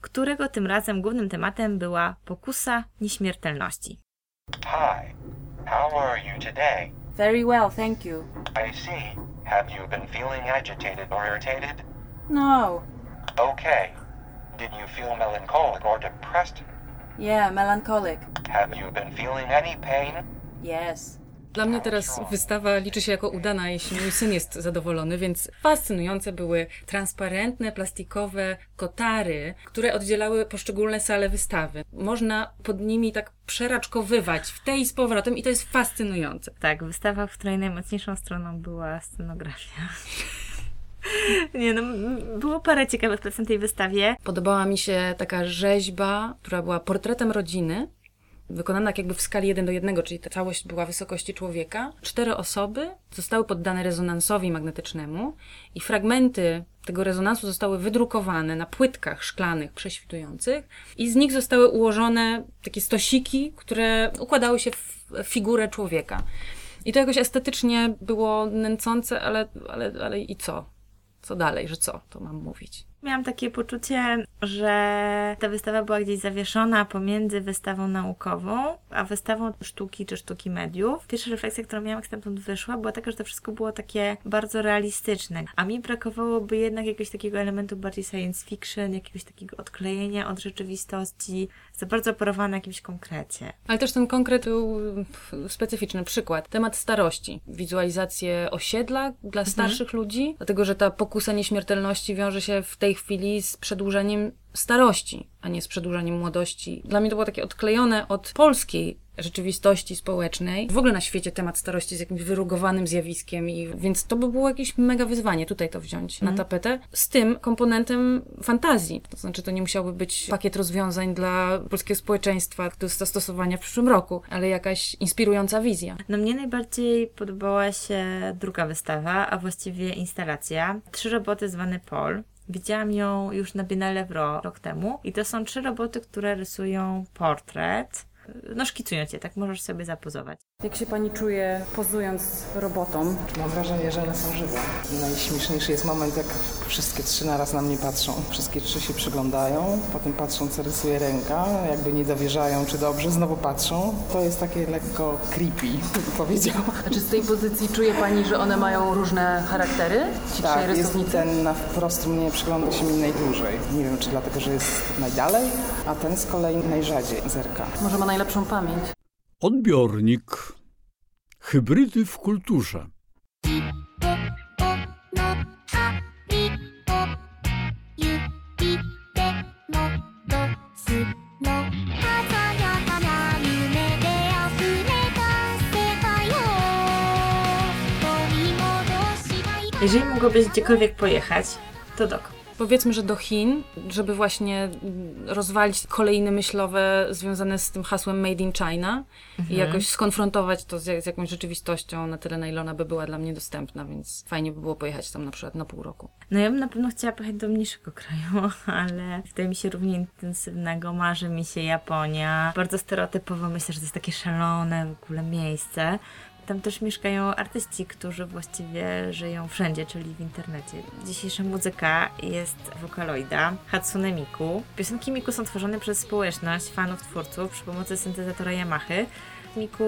którego tym razem głównym tematem była pokusa nieśmiertelności. Hi, how are you today? Very well, thank you. I see. Have you been feeling agitated or irritated? No. Okay. Did you feel melancholic or depressed? Yeah, melancholic. Have you been feeling any pain? Yes. Dla mnie teraz wystawa liczy się jako udana, jeśli mój syn jest zadowolony, więc fascynujące były transparentne, plastikowe kotary, które oddzielały poszczególne sale wystawy. Można pod nimi tak przeraczkowywać w tej i z powrotem i to jest fascynujące. Tak, wystawa, w której najmocniejszą stroną była scenografia. (laughs) Nie no, było parę ciekawych prac na tej wystawie. Podobała mi się taka rzeźba, która była portretem rodziny, wykonana tak jakby w skali 1 do 1, czyli ta całość była wysokości człowieka. Cztery osoby zostały poddane rezonansowi magnetycznemu i fragmenty tego rezonansu zostały wydrukowane na płytkach szklanych prześwitujących i z nich zostały ułożone takie stosiki, które układały się w figurę człowieka. I to jakoś estetycznie było nęcące, ale, ale, ale i co? Co dalej, że co to mam mówić? Miałam takie poczucie, że ta wystawa była gdzieś zawieszona pomiędzy wystawą naukową, a wystawą sztuki czy sztuki mediów. Pierwsza refleksja, którą miałam, jak stamtąd wyszła, była taka, że to wszystko było takie bardzo realistyczne. A mi brakowałoby jednak jakiegoś takiego elementu bardziej science fiction, jakiegoś takiego odklejenia od rzeczywistości, za bardzo operowane na jakimś konkrecie. Ale też ten konkret był specyficzny. Przykład. Temat starości. Wizualizację osiedla dla starszych mhm. ludzi, dlatego że ta pokusa nieśmiertelności wiąże się w tej chwili z przedłużeniem starości, a nie z przedłużeniem młodości. Dla mnie to było takie odklejone od polskiej rzeczywistości społecznej. W ogóle na świecie temat starości jest jakimś wyrugowanym zjawiskiem, i, więc to by było jakieś mega wyzwanie tutaj to wziąć mm. na mhm. tapetę. Z tym komponentem fantazji. To znaczy, to nie musiałby być pakiet rozwiązań dla polskiego społeczeństwa do zastosowania w przyszłym roku, ale jakaś inspirująca wizja. No mnie najbardziej podobała się druga wystawa, a właściwie instalacja. Trzy roboty zwane Pol. Widziałam ją już na Biennale w rok temu i to są trzy roboty, które rysują portret no szkicują cię, tak możesz sobie zapozować. Jak się pani czuje pozując robotą? Mam wrażenie, że one są żywe. Najśmieszniejszy jest moment, jak wszystkie trzy naraz na mnie patrzą. Wszystkie trzy się przyglądają, potem patrzą, co rysuje ręka, jakby nie dowierzają, czy dobrze, znowu patrzą. To jest takie lekko creepy, (laughs) powiedziała. A czy z tej pozycji czuje pani, że one mają różne charaktery? Ci tak, jest ten na wprost mnie przygląda się mi najdłużej. Nie wiem, czy dlatego, że jest najdalej, a ten z kolei najrzadziej zerka. Może ma najlepszą pamięć. Odbiornik. Hybrydy w kulturze. Jeżeli mogłabyś gdziekolwiek pojechać, to dokąd? Powiedzmy, że do Chin, żeby właśnie rozwalić kolejne myślowe związane z tym hasłem Made in China mhm. i jakoś skonfrontować to z, z, jakąś rzeczywistością na tyle, na ile ona by była dla mnie dostępna, więc fajnie by było pojechać tam na przykład na pół roku. No ja bym na pewno chciała pojechać do mniejszego kraju, (laughs) ale wydaje mi się równie intensywnego, marzy mi się Japonia. Bardzo stereotypowo myślę, że to jest takie szalone w ogóle miejsce. Tam też mieszkają artyści, którzy właściwie żyją wszędzie, czyli w internecie. Dzisiejsza muzyka jest wokaloida Hatsune Miku. Piosenki Miku są tworzone przez społeczność fanów twórców przy pomocy syntezatora Yamaha.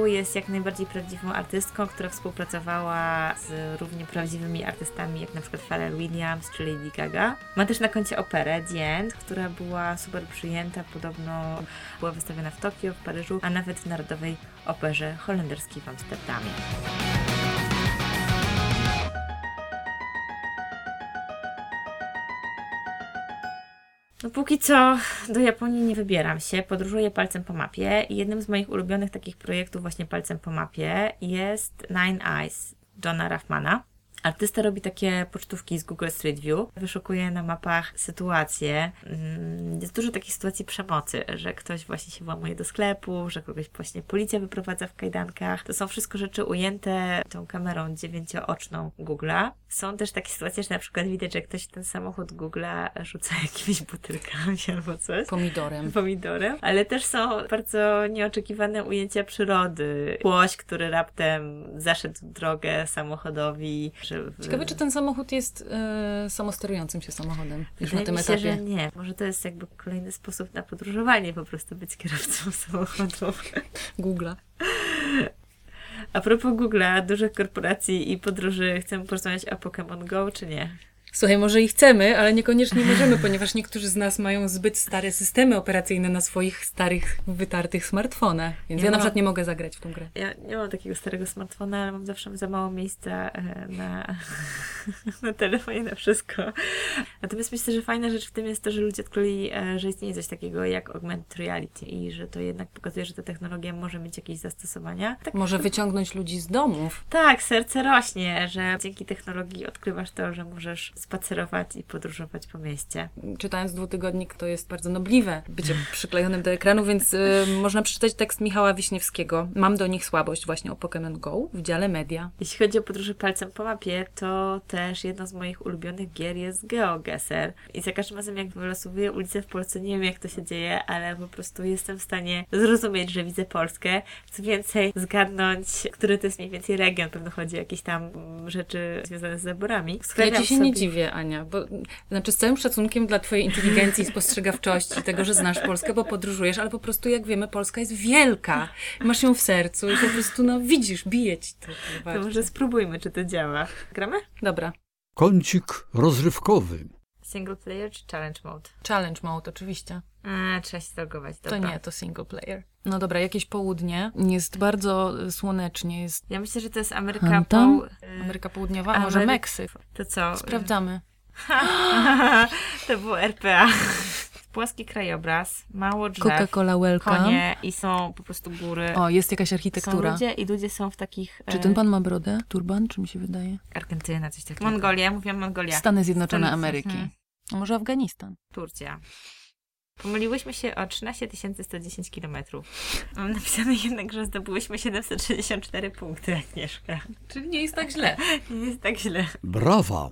Jest jak najbardziej prawdziwą artystką, która współpracowała z równie prawdziwymi artystami, jak na przykład Pharrell Williams czy Lady Gaga. Ma też na koncie operę The End, która była super przyjęta, podobno była wystawiona w Tokio, w Paryżu, a nawet w Narodowej Operze Holenderskiej w Amsterdamie. No póki co do Japonii nie wybieram się, podróżuję palcem po mapie i jednym z moich ulubionych takich projektów właśnie palcem po mapie jest Nine Eyes Johna Raffmana. Artysta robi takie pocztówki z Google Street View, wyszukuje na mapach sytuacje. Mm, Jest dużo takich sytuacji przemocy, że ktoś właśnie się włamuje do sklepu, że kogoś właśnie policja wyprowadza w kajdankach. To są wszystko rzeczy ujęte tą kamerą dziewięciooczną Google'a. Są też takie sytuacje, że na przykład widać, że ktoś ten samochód Google'a rzuca (laughs) jakimiś butelkami albo coś. Pomidorem. Pomidorem. Ale też są bardzo nieoczekiwane ujęcia przyrody. Płoś, który raptem zaszedł drogę samochodowi. Że. Ciekawe, czy ten samochód jest e, samosterującym się samochodem już na Wydaje tym mi się, etapie. że nie. Może to jest jakby kolejny sposób na podróżowanie, po prostu być kierowcą (laughs) samochodu. Google'a. A propos Google'a, dużych korporacji i podróży, chcemy porozmawiać o Pokémon Go, czy nie? Słuchaj, może i chcemy, ale niekoniecznie możemy, ponieważ niektórzy z nas mają zbyt stare systemy operacyjne na swoich starych, wytartych smartfonach. Więc Ja ja, na mam- przykład nie mogę zagrać w tą grę. Ja nie mam takiego starego smartfona, ale mam zawsze za mało miejsca e, na, (laughs) na telefonie, na wszystko. Natomiast myślę, że fajna rzecz w tym jest to, że ludzie odkryli, e, że istnieje coś takiego jak augmented reality i że to jednak pokazuje, że ta technologia może mieć jakieś zastosowania. Tak, Może wyciągnąć ludzi z domów. tak, serce rośnie, że dzięki technologii odkrywasz to, że możesz spacerować i podróżować po mieście. Czytając dwutygodnik, to jest bardzo nobliwe bycie przyklejonym do ekranu, więc y, można przeczytać tekst Michała Wiśniewskiego. Mam do nich słabość właśnie o Pokémon Go w dziale media. Jeśli chodzi o podróże palcem po mapie, to też jedno z moich ulubionych gier jest GeoGuessr. I za każdym razem, jak wylosowuję ulicę w Polsce, nie wiem jak to się dzieje, ale po prostu jestem w stanie zrozumieć, że widzę Polskę. Co więcej, zgarnąć, który to jest mniej więcej region. Pewno chodzi o jakieś tam rzeczy związane z zaborami. Ja Sklepiam ci się sobie- nie dziwię, Ania, bo znaczy z całym szacunkiem dla twojej inteligencji, spostrzegawczości, tego, że znasz Polskę, bo podróżujesz, ale po prostu jak wiemy, Polska jest wielka. Masz ją w sercu i po prostu, no widzisz, bije ci to. To może spróbujmy, czy to działa. Gramy? Dobra. Kącik rozrywkowy. Single player czy challenge mode? Challenge mode, oczywiście. A, trzeba się zalogować. To Dobra. nie, to single player. No dobra, jakieś południe. Jest bardzo y, słonecznie. Jest Ja myślę, że to jest Ameryka poł... Ameryka Południowa, a może Amery- Meksyk. To co? Sprawdzamy. (laughs) to było RPA. (laughs) Płaski krajobraz, mało drzew, Coca-Cola welcome. konie i są po prostu góry. O, jest jakaś są architektura. ludzie i ludzie są w takich... Czy e, ten pan ma brodę? Turban, czy mi się wydaje? Argentyna, coś takiego. Mongolia, mówiłam Mongolia. Stany Zjednoczone Stany- Ameryki. Mhm. Może Afganistan? Turcja. Pomyliłyśmy się o 13 110 km. Mam napisane jednak, że zdobyłyśmy 764 punkty, Agnieszka. Czyli nie jest tak źle. (laughs) Nie jest tak źle. Brawa!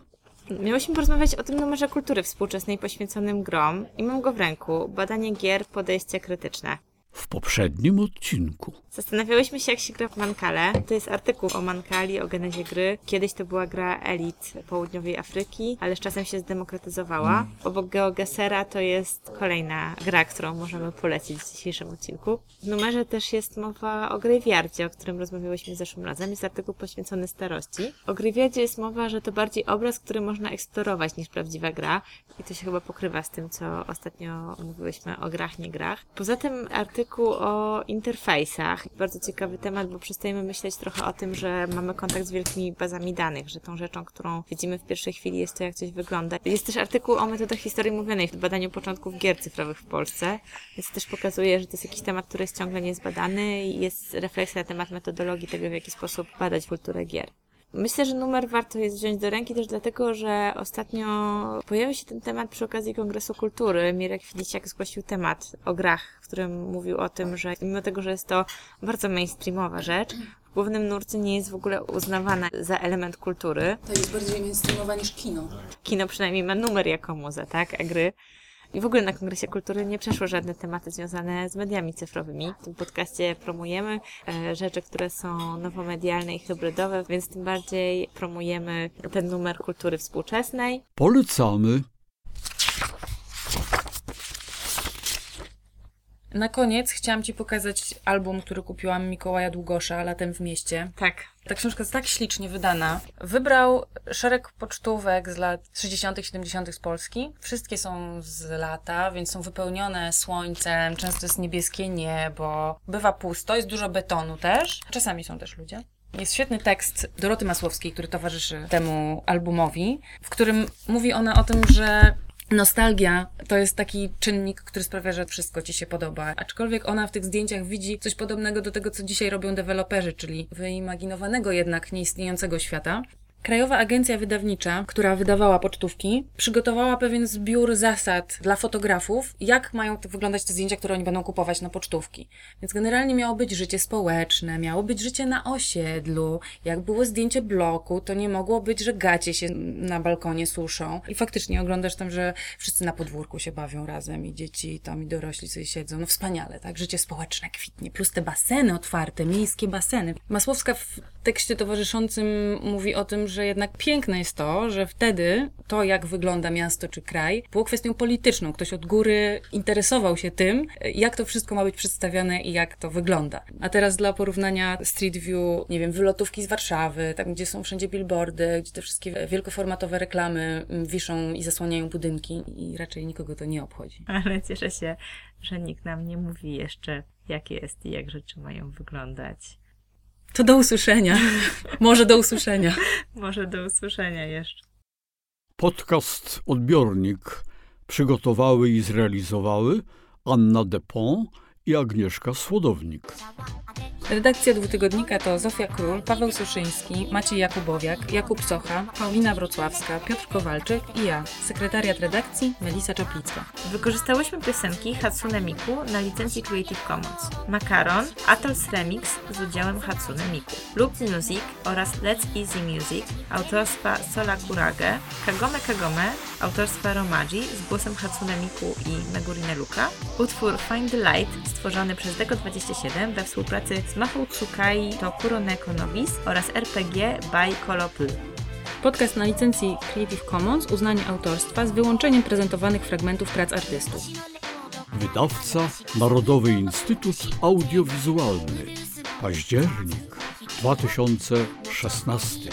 Miałyśmy porozmawiać o tym numerze kultury współczesnej poświęconym grom i mam go w ręku. Badanie gier, podejście krytyczne. W poprzednim odcinku. Zastanawiałyśmy się, jak się gra w Mankale. To jest artykuł o Mankali, o genezie gry. Kiedyś to była gra elit południowej Afryki, ale z czasem się zdemokratyzowała. Obok GeoGesera to jest kolejna gra, którą możemy polecić w dzisiejszym odcinku. W numerze też jest mowa o Graveyardzie, o którym rozmawiałyśmy zeszłym razem. Jest artykuł poświęcony starości. O Graveyardzie jest mowa, że to bardziej obraz, który można eksplorować niż prawdziwa gra. I to się chyba pokrywa z tym, co ostatnio mówiłyśmy o grach, nie grach. Poza tym artykuł o interfejsach. Bardzo ciekawy temat, bo przestajemy myśleć trochę o tym, że mamy kontakt z wielkimi bazami danych, że tą rzeczą, którą widzimy w pierwszej chwili jest to, jak coś wygląda. Jest też artykuł o metodach historii mówionej w badaniu początków gier cyfrowych w Polsce, więc też pokazuje, że to jest jakiś temat, który jest ciągle niezbadany i jest refleksja na temat metodologii tego, w jaki sposób badać kulturę gier. Myślę, że numer warto jest wziąć do ręki też dlatego, że ostatnio pojawił się ten temat przy okazji Kongresu Kultury. Mirek Filiciak zgłosił temat o grach, w którym mówił o tym, że mimo tego, że jest to bardzo mainstreamowa rzecz, w głównym nurcie nie jest w ogóle uznawana za element kultury. To jest bardziej mainstreamowa niż kino. Kino przynajmniej ma numer jako muza, tak? A gry i w ogóle na Kongresie Kultury nie przeszły żadne tematy związane z mediami cyfrowymi. W tym podcaście promujemy e, rzeczy, które są nowomedialne i hybrydowe, więc tym bardziej promujemy ten numer kultury współczesnej. Polecamy. Na koniec chciałam Ci pokazać album, który kupiłam Mikołaja Długosza latem w mieście. Tak. Ta książka jest tak ślicznie wydana. Wybrał szereg pocztówek z lat 60., 70. z Polski. Wszystkie są z lata, więc są wypełnione słońcem. Często jest niebieskie niebo. Bywa pusto, jest dużo betonu też. Czasami są też ludzie. Jest świetny tekst Doroty Masłowskiej, który towarzyszy temu albumowi, w którym mówi ona o tym, że Nostalgia to jest taki czynnik, który sprawia, że wszystko ci się podoba. Aczkolwiek ona w tych zdjęciach widzi coś podobnego do tego, co dzisiaj robią deweloperzy, czyli wyimaginowanego jednak nieistniejącego świata. Krajowa Agencja Wydawnicza, która wydawała pocztówki, przygotowała pewien zbiór zasad dla fotografów, jak mają wyglądać te zdjęcia, które oni będą kupować na pocztówki. Więc generalnie miało być życie społeczne, miało być życie na osiedlu. Jak było zdjęcie bloku, to nie mogło być, że gacie się na balkonie suszą. I faktycznie oglądasz tam, że wszyscy na podwórku się bawią razem i dzieci tam i dorośli sobie siedzą. No wspaniale, tak? Życie społeczne kwitnie. Plus te baseny otwarte, miejskie baseny. Masłowska w tekście towarzyszącym mówi o tym, że jednak piękne jest to, że wtedy to, jak wygląda miasto czy kraj, było kwestią polityczną. Ktoś od góry interesował się tym, jak to wszystko ma być przedstawiane i jak to wygląda. A teraz dla porównania Street View, nie wiem, wylotówki z Warszawy, tam gdzie są wszędzie billboardy, gdzie te wszystkie wielkoformatowe reklamy wiszą i zasłaniają budynki i raczej nikogo to nie obchodzi. Ale cieszę się, że nikt nam nie mówi jeszcze, jak jest i jak rzeczy mają wyglądać. To do usłyszenia. (laughs) Może do usłyszenia. Może do usłyszenia jeszcze. Podcast Odbiornik przygotowały i zrealizowały Anna Depont i Agnieszka Słodownik. Redakcja dwutygodnika to Zofia Król, Paweł Suszyński, Maciej Jakubowiak, Jakub Socha, Paulina Wrocławska, Piotr Kowalczyk i ja, sekretariat redakcji Melisa Czaplicka. Wykorzystałyśmy piosenki Hatsune Miku na licencji Creative Commons. Makaron, Atols Remix z udziałem Hatsune Miku. Loop Music oraz Let's Easy Music autorstwa Sola Kurage, Kagome Kagome autorstwa Romaji z głosem Hatsune Miku i Megurine Luka, utwór Find the Light stworzony przez Deko27 we współpracy z Mahou Tsukai to Kuroneko Nobis oraz RPG by Kolopy. Podcast na licencji Creative Commons uznanie autorstwa z wyłączeniem prezentowanych fragmentów prac artystów. Wydawca Narodowy Instytut Audiowizualny. Październik 2016.